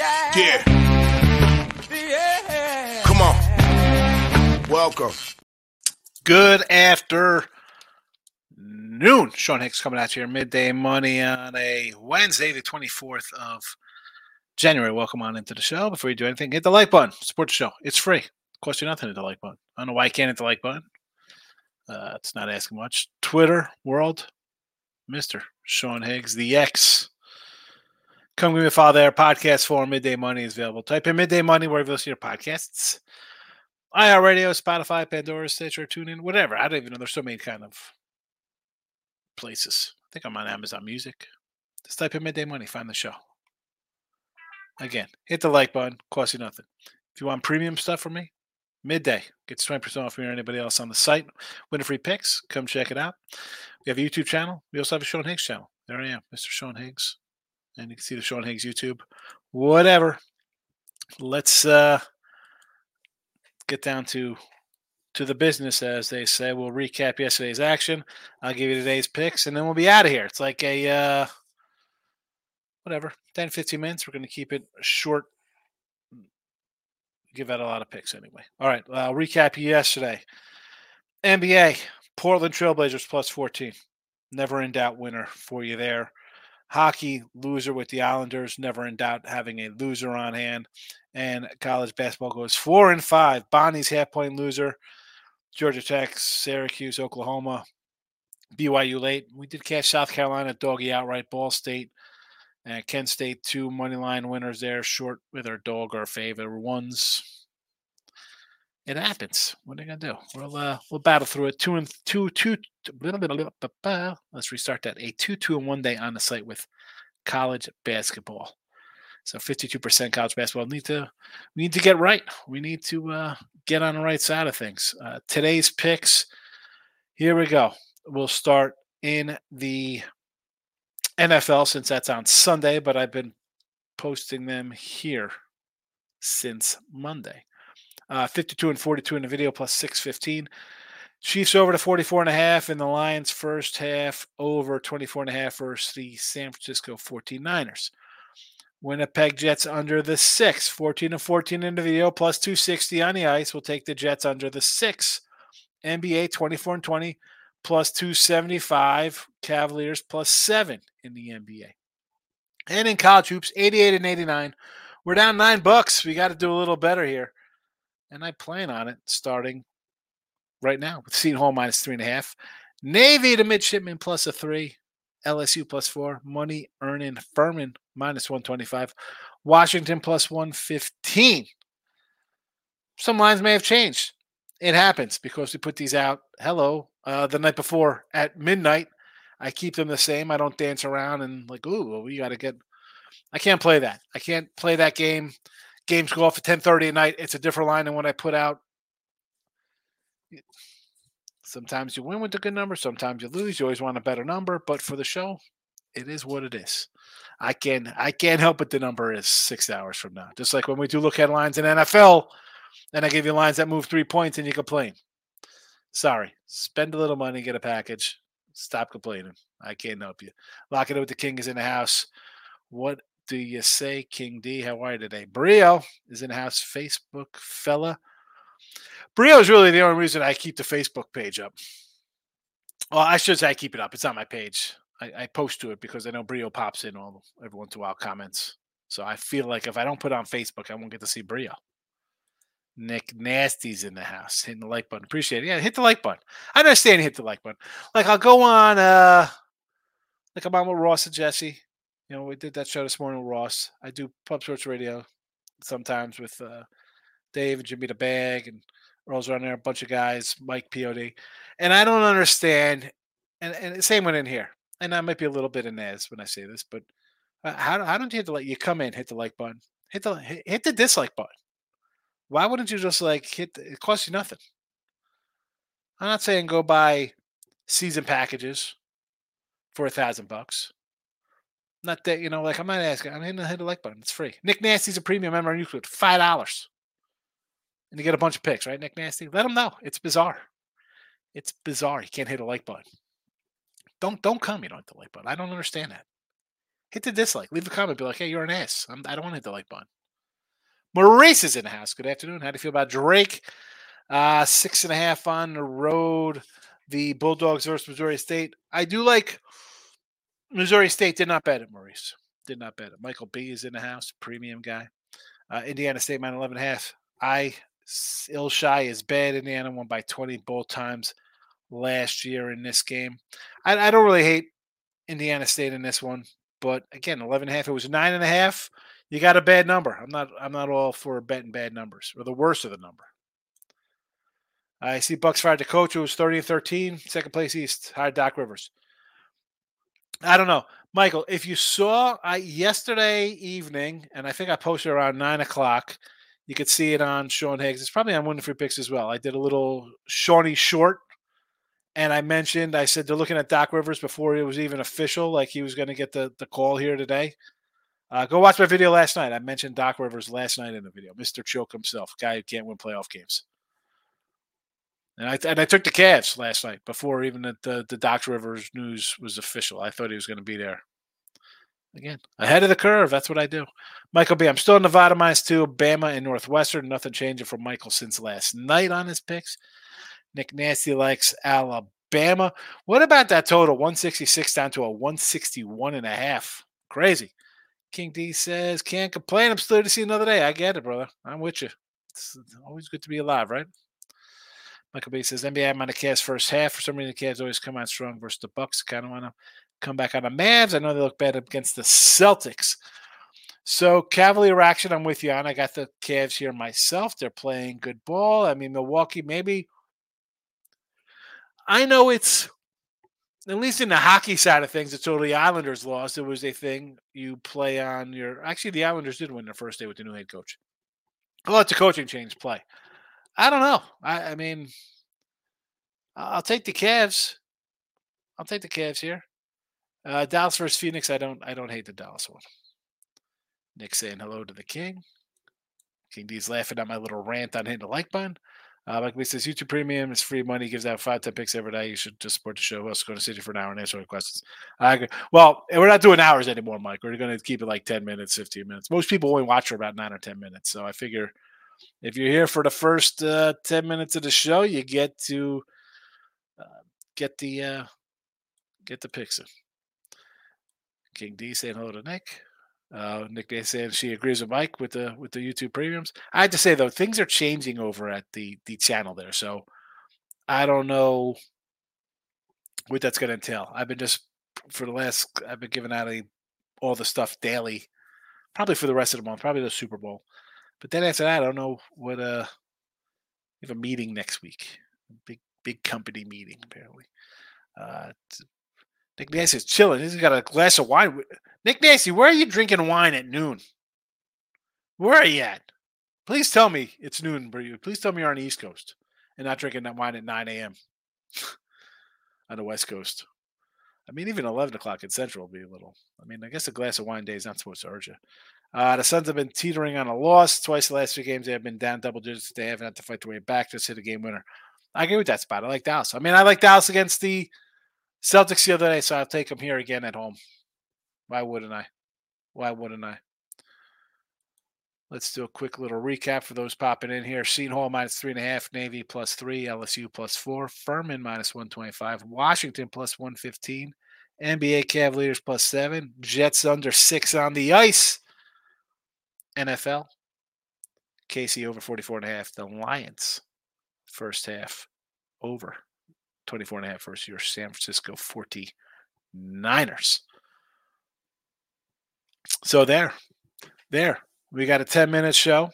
yeah. Yeah. Yeah. Come on. Welcome. Good afternoon. Sean Higgs coming at you here, midday money on a Wednesday, the 24th of January. Welcome on into the show. Before you do anything, hit the like button. Support the show. It's free. Cost you nothing to hit the like button. I don't know why you can't hit the like button. Uh, it's not asking much. Twitter world, Mr. Sean Higgs, the X. Come give me a there. Podcast for Midday Money is available. Type in Midday Money wherever you listen to your podcasts. iHeartRadio, Spotify, Pandora, Stitcher, TuneIn, whatever. I don't even know. There's so many kind of places. I think I'm on Amazon Music. Just type in Midday Money, find the show. Again, hit the like button, cost you nothing. If you want premium stuff from me, midday gets 20% off me or anybody else on the site. Winner free picks, come check it out. We have a YouTube channel. We also have a Sean Higgs channel. There I am, Mr. Sean Higgs. And you can see the Sean Higgs YouTube. Whatever. Let's uh get down to to the business, as they say. We'll recap yesterday's action. I'll give you today's picks, and then we'll be out of here. It's like a uh, whatever, 10, 15 minutes. We're going to keep it short. Give out a lot of picks anyway. All right, I'll recap yesterday. NBA, Portland Trailblazers plus 14. Never in doubt winner for you there. Hockey, loser with the Islanders. Never in doubt having a loser on hand. And college basketball goes four and five. Bonnies half point loser. Georgia Tech, Syracuse, Oklahoma, BYU late. We did catch South Carolina doggy outright. Ball State, and Kent State two money line winners there, short with our dog or favorite ones. It happens. What are they gonna do? We'll uh, we'll battle through it. Two and two, two. Let's restart that. A two, two, and one day on the site with college basketball. So 52% college basketball. We need to we need to get right. We need to uh, get on the right side of things. Uh, today's picks. Here we go. We'll start in the NFL since that's on Sunday, but I've been posting them here since Monday. Uh, 52 and 42 in the video plus 615. Chiefs over to 44 and a half in the Lions first half over 24 and a half versus the San Francisco 49ers. Winnipeg Jets under the six, 14 and 14 in the video, plus 260 on the ice. We'll take the Jets under the six. NBA 24 and 20, plus 275. Cavaliers plus seven in the NBA. And in college hoops, 88 and 89. We're down nine bucks. We got to do a little better here. And I plan on it starting right now with Seton Hall minus three and a half. Navy to midshipman plus a three. LSU plus four. Money earning Furman minus 125. Washington plus 115. Some lines may have changed. It happens because we put these out, hello, uh, the night before at midnight. I keep them the same. I don't dance around and like, ooh, well, we got to get. I can't play that. I can't play that game. Games go off at 10:30 at night. It's a different line than what I put out. Sometimes you win with a good number. Sometimes you lose. You always want a better number. But for the show, it is what it is. I can I can't help it. The number is six hours from now. Just like when we do look at lines in NFL, and I give you lines that move three points, and you complain. Sorry, spend a little money, get a package. Stop complaining. I can't help you. Lock it up with the king is in the house. What do you say, King D? How are you today? Brio is in house. Facebook fella. Brio is really the only reason I keep the Facebook page up. Well, I should say I keep it up. It's on my page. I, I post to it because I know Brio pops in all every once in a while comments. So I feel like if I don't put on Facebook, I won't get to see Brio. Nick Nasty's in the house. Hitting the like button. Appreciate it. Yeah, hit the like button. I understand hit the like button. Like I'll go on uh like I'm on with Ross and Jesse. You know, we did that show this morning with Ross. I do pub sports radio sometimes with uh Dave and Jimmy the Bag and Earl's around there, a bunch of guys, Mike POD. And I don't understand and, and same one in here. And I might be a little bit in as when I say this, but uh, how, how don't you like you come in, hit the like button, hit the hit the dislike button. Why wouldn't you just like hit? The, it costs you nothing. I'm not saying go buy season packages for a thousand bucks. Not that you know, like I'm not asking. I'm hitting the hit the like button. It's free. Nick Nasty's a premium member on YouTube. Five dollars, and you get a bunch of picks, right? Nick Nasty. Let him know. It's bizarre. It's bizarre. You can't hit a like button. Don't don't come. You don't hit the like button. I don't understand that. hit the dislike. Leave a comment. Be like, hey, you're an ass. I'm, I do not want to hit the like button. Maurice is in the house. Good afternoon. How do you feel about Drake? Uh, six and a half on the road. The Bulldogs versus Missouri State. I do like Missouri State. Did not bet it, Maurice. Did not bet it. Michael B is in the house. Premium guy. Uh, Indiana State minus 11 and a half. I Ilshai is bad. Indiana won by 20 both times last year in this game. I, I don't really hate Indiana State in this one, but again, 11 and a half. It was nine and a half. You got a bad number. I'm not. I'm not all for betting bad numbers or the worst of the number. I see Bucks fired the coach who was 30 and 13, second place East. Hired Doc Rivers. I don't know, Michael. If you saw I yesterday evening, and I think I posted around nine o'clock. You could see it on Sean Higgs. It's probably on Winning Free Picks as well. I did a little Shawnee short and I mentioned, I said they're looking at Doc Rivers before it was even official, like he was going to get the, the call here today. Uh, go watch my video last night. I mentioned Doc Rivers last night in the video, Mr. Choke himself, guy who can't win playoff games. And I and I took the Cavs last night before even the, the, the Doc Rivers news was official. I thought he was going to be there. Again, ahead of the curve. That's what I do. Michael B. I'm still Nevada minus two, Bama and Northwestern. Nothing changing from Michael since last night on his picks. Nick Nasty likes Alabama. What about that total? 166 down to a 161 and a half. Crazy. King D says, can't complain. I'm still to see another day. I get it, brother. I'm with you. It's always good to be alive, right? Michael B says, NBA I'm on the Cavs first half. For some reason, the Cavs always come out strong versus the Bucks. Kind of want to come back on the Mavs. I know they look bad against the Celtics. So Cavalier action, I'm with you on. I got the Cavs here myself. They're playing good ball. I mean, Milwaukee maybe – I know it's at least in the hockey side of things, it's totally Islanders lost. It was a thing you play on your. Actually, the Islanders did win their first day with the new head coach. I'll let the coaching change play. I don't know. I, I mean, I'll take the Cavs. I'll take the Cavs here. Uh, Dallas versus Phoenix. I don't. I don't hate the Dallas one. Nick saying hello to the King. King D's laughing at my little rant on hitting the like button. Uh, like we says, YouTube Premium is free money. Gives out five, ten picks every day. You should just support the show. Let's go to City for an hour and answer any questions. I agree. Well, we're not doing hours anymore, Mike. We're going to keep it like 10 minutes, 15 minutes. Most people only watch for about nine or 10 minutes. So I figure if you're here for the first uh, 10 minutes of the show, you get to uh, get the uh, get the picks in. King D saying hello to Nick. Uh, Nick Day said she agrees with Mike with the with the YouTube premiums. I have to say though, things are changing over at the the channel there, so I don't know what that's going to entail. I've been just for the last I've been giving out a, all the stuff daily, probably for the rest of the month, probably the Super Bowl. But then after that, I don't know what uh we have a meeting next week, big big company meeting apparently. Uh, Nick Nasty's chilling. He's got a glass of wine. Nick Nasty, where are you drinking wine at noon? Where are you at? Please tell me it's noon. Please tell me you're on the East Coast and not drinking that wine at 9 a.m. on the West Coast. I mean, even 11 o'clock in Central will be a little. I mean, I guess a glass of wine day is not supposed to hurt you. Uh, the Suns have been teetering on a loss. Twice the last three games, they have been down double digits. They haven't had to fight their way back. Just hit a game winner. I agree with that spot. I like Dallas. I mean, I like Dallas against the Celtics the other day, so I'll take them here again at home. Why wouldn't I? Why wouldn't I? Let's do a quick little recap for those popping in here. Seton Hall minus three and a half, Navy plus three, LSU plus four, Furman minus 125, Washington plus 115, NBA Cavaliers plus seven, Jets under six on the ice, NFL, KC over 44 and a half, the Lions first half over. 24 and a half versus your San Francisco 49ers. So there, there. We got a 10 minute show.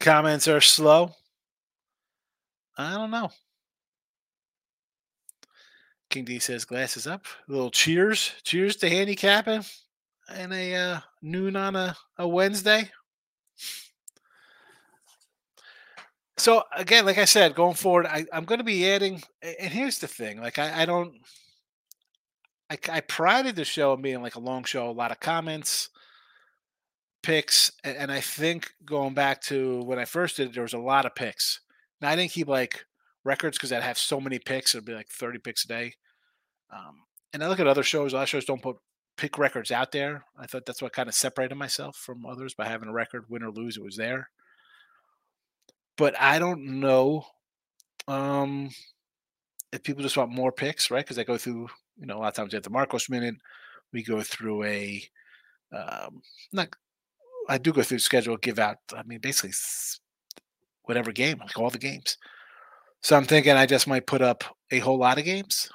Comments are slow. I don't know. King D says glasses up. A little cheers. Cheers to handicapping and a uh, noon on a, a Wednesday. So again, like I said, going forward, I, I'm going to be adding. And here's the thing: like I, I don't, I, I prided the show on being like a long show, a lot of comments, picks, and, I think going back to when I first did, there was a lot of picks. Now I didn't keep like records because I'd have so many picks; it'd be like 30 picks a day. Um, and I look at other shows. A lot of shows don't put pick records out there. I thought that's what kind of separated myself from others by having a record, win or lose, it was there. But I don't know um, if people just want more picks, right? Because I go through, you know, a lot of times at the Marcos minute, we go through a um, not. I do go through schedule, give out. I mean, basically whatever game, like all the games. So I'm thinking I just might put up a whole lot of games.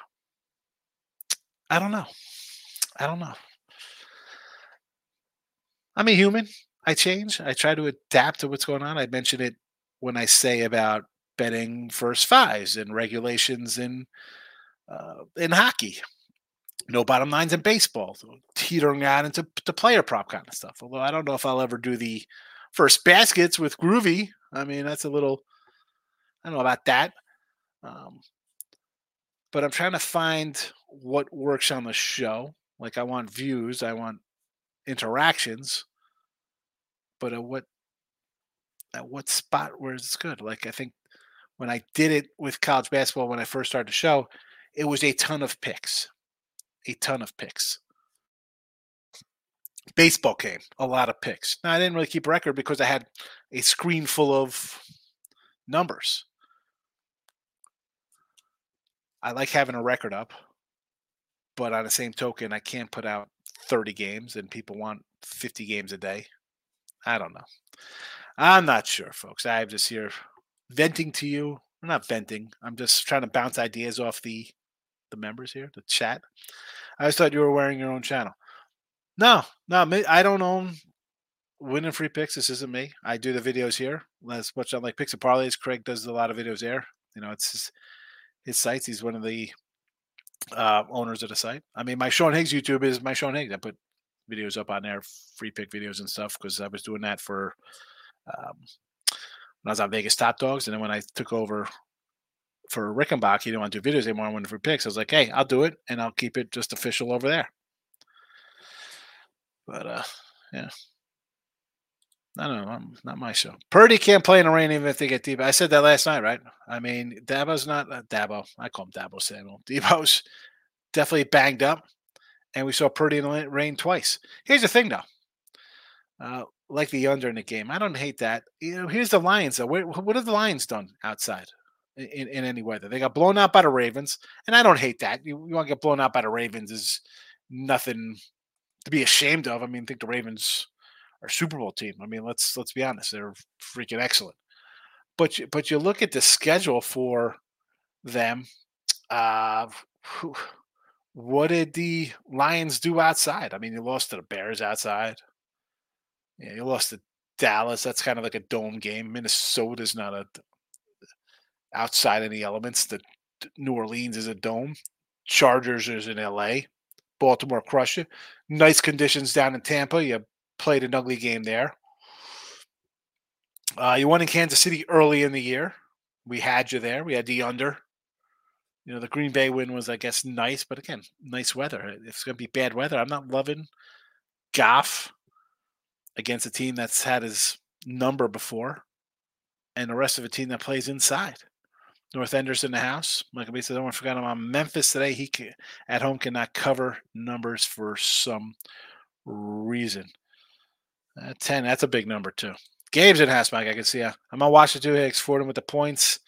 I don't know. I don't know. I'm a human. I change. I try to adapt to what's going on. I mention it when I say about betting first fives and regulations in uh, in hockey. No bottom lines in baseball, So teetering out into the player prop kind of stuff. Although I don't know if I'll ever do the first baskets with Groovy. I mean, that's a little. I don't know about that. Um, but I'm trying to find what works on the show. Like I want views, I want interactions, but at what at what spot where it's good? Like I think when I did it with college basketball when I first started the show, it was a ton of picks, a ton of picks. Baseball game, a lot of picks. Now I didn't really keep a record because I had a screen full of numbers. I like having a record up, but on the same token, I can't put out 30 games and people want 50 games a day. I don't know. I'm not sure, folks. I'm just here venting to you. I'm not venting. I'm just trying to bounce ideas off the the members here, the chat. I just thought you were wearing your own channel. No, no, I don't own winning free picks. This isn't me. I do the videos here. As much on like picks and parlays. Craig does a lot of videos there. You know, it's his, his sites. He's one of the uh, owners of the site. I mean, my Sean Higgs YouTube is my Sean Higgs. I put videos up on there, free pick videos and stuff, because I was doing that for um, when I was on Vegas Top Dogs, and then when I took over for Rickenbach, he didn't want to do videos anymore. I wanted free picks. I was like, hey, I'll do it, and I'll keep it just official over there. But uh, yeah. I don't know. I'm, not my show. Purdy can't play in the rain even if they get deep. I said that last night, right? I mean, Dabo's not uh, Dabo. I call him Dabo Samuel. Deebo's definitely banged up, and we saw Purdy in the rain twice. Here's the thing, though. Uh, like the under in the game, I don't hate that. You know, here's the Lions. Though. What, what have the Lions done outside in, in any weather? They got blown out by the Ravens, and I don't hate that. You, you want to get blown out by the Ravens is nothing to be ashamed of. I mean, I think the Ravens our Super Bowl team. I mean, let's let's be honest, they're freaking excellent. But you, but you look at the schedule for them. Uh, what did the Lions do outside? I mean, you lost to the Bears outside. Yeah, you lost to Dallas. That's kind of like a dome game. Minnesota's not a outside any elements. The New Orleans is a dome. Chargers is in LA. Baltimore crushed you. Nice conditions down in Tampa. You played an ugly game there. Uh, you won in Kansas City early in the year. We had you there. We had the under. You know, the Green Bay win was, I guess, nice, but again, nice weather. It's going to be bad weather, I'm not loving Goff against a team that's had his number before and the rest of a team that plays inside. North Enders in the house. Michael B says, I forget him on Memphis today. He can, at home cannot cover numbers for some reason. Uh, 10, that's a big number too. Gabe's in house, Mike. I can see. I'm gonna watch the two Hicks Fordham with the points.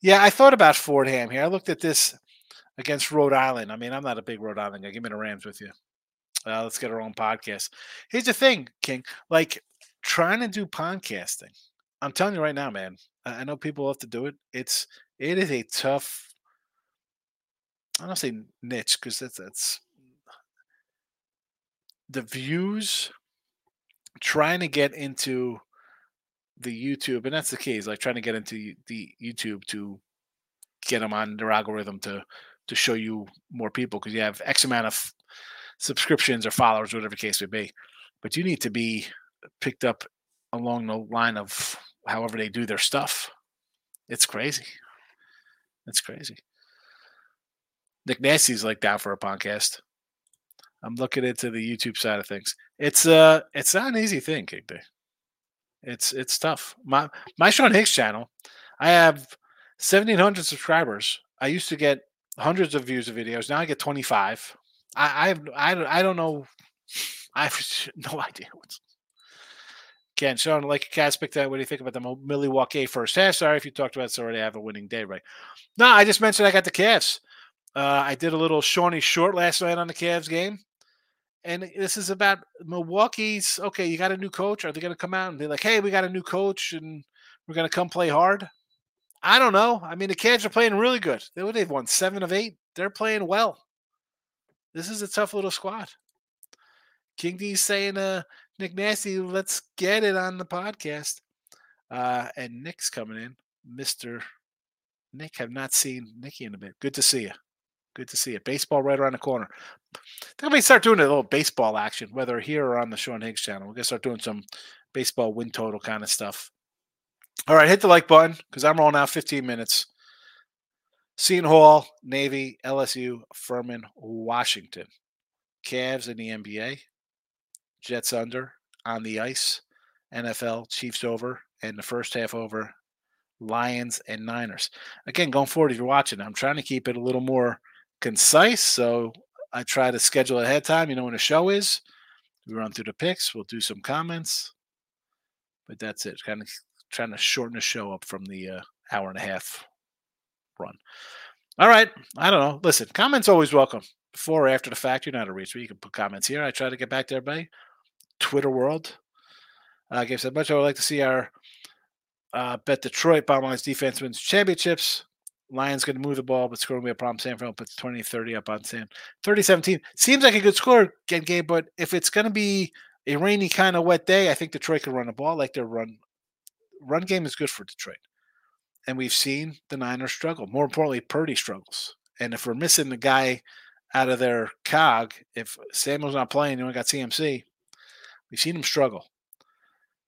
Yeah, I thought about Fordham here. I looked at this against Rhode Island. I mean, I'm not a big Rhode Island guy. Give me the Rams with you. Uh, let's get our own podcast. Here's the thing, King. Like trying to do podcasting. I'm telling you right now, man. I know people have to do it. It's it is a tough. I don't say niche because that's that's the views trying to get into the YouTube, and that's the case. like trying to get into the YouTube to get them on their algorithm to to show you more people because you have X amount of subscriptions or followers, whatever the case may be. But you need to be picked up along the line of however they do their stuff. It's crazy. It's crazy. Nick Nasty's like down for a podcast. I'm looking into the YouTube side of things. It's uh it's not an easy thing, King Day. It's it's tough. My my Sean Higgs channel, I have 1700 subscribers. I used to get hundreds of views of videos. Now I get 25. I I have I don't, I don't know. I have no idea what's. Again, Sean, like that. What do you think about the Milwaukee first half? Sorry if you talked about it already. I have a winning day, right? No, I just mentioned I got the Cavs. Uh, I did a little Shawnee short last night on the Cavs game. And this is about Milwaukee's. Okay, you got a new coach. Are they going to come out and be like, hey, we got a new coach and we're going to come play hard? I don't know. I mean, the Cavs are playing really good. They, they've won seven of eight. They're playing well. This is a tough little squad. King D saying, uh, Nick Nasty, let's get it on the podcast. Uh, and Nick's coming in. Mr. Nick, have not seen Nicky in a bit. Good to see you. Good to see you. Baseball right around the corner. Then we start doing a little baseball action, whether here or on the Sean Higgs channel. We're gonna start doing some baseball win total kind of stuff. All right, hit the like button because I'm rolling out 15 minutes. Seton Hall, Navy, LSU, Furman, Washington. Cavs in the NBA. Jets under on the ice. NFL, Chiefs over, and the first half over. Lions and Niners. Again, going forward, if you're watching, I'm trying to keep it a little more concise. So I try to schedule ahead of time. You know when a show is. We run through the picks. We'll do some comments, but that's it. Kind of trying to shorten the show up from the uh, hour and a half run. All right. I don't know. Listen, comments always welcome. Before or after the fact, you're not a reach, but you can put comments here. I try to get back to everybody. Twitter world. Uh, I said, much I would like to see our uh, bet Detroit bottom line's defense wins championships. Lions going to move the ball, but scoring will be a problem. San Fran puts 20 30 up on San. 30 17 seems like a good score, Gabe, but if it's going to be a rainy kind of wet day, I think Detroit can run the ball like their run. Run game is good for Detroit. And we've seen the Niners struggle. More importantly, Purdy struggles. And if we're missing the guy out of their cog, if Samuel's not playing, you only got CMC, we've seen him struggle.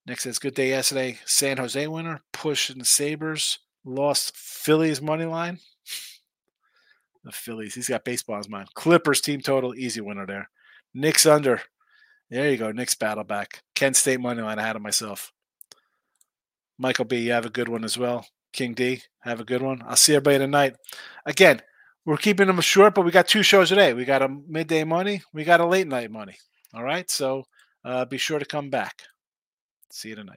Nick says, good day yesterday. San Jose winner, pushing the Sabres lost Phillies money line. The Phillies. He's got baseball in his mind. Clippers team total, easy winner there. Knicks under. There you go. Knicks battle back. Kent State money line. I had it myself. Michael B, you have a good one as well. King D, have a good one. I'll see everybody tonight. Again, we're keeping them short, but we got two shows today. We got a midday money. We got a late night money. All right. So uh, be sure to come back. See you tonight.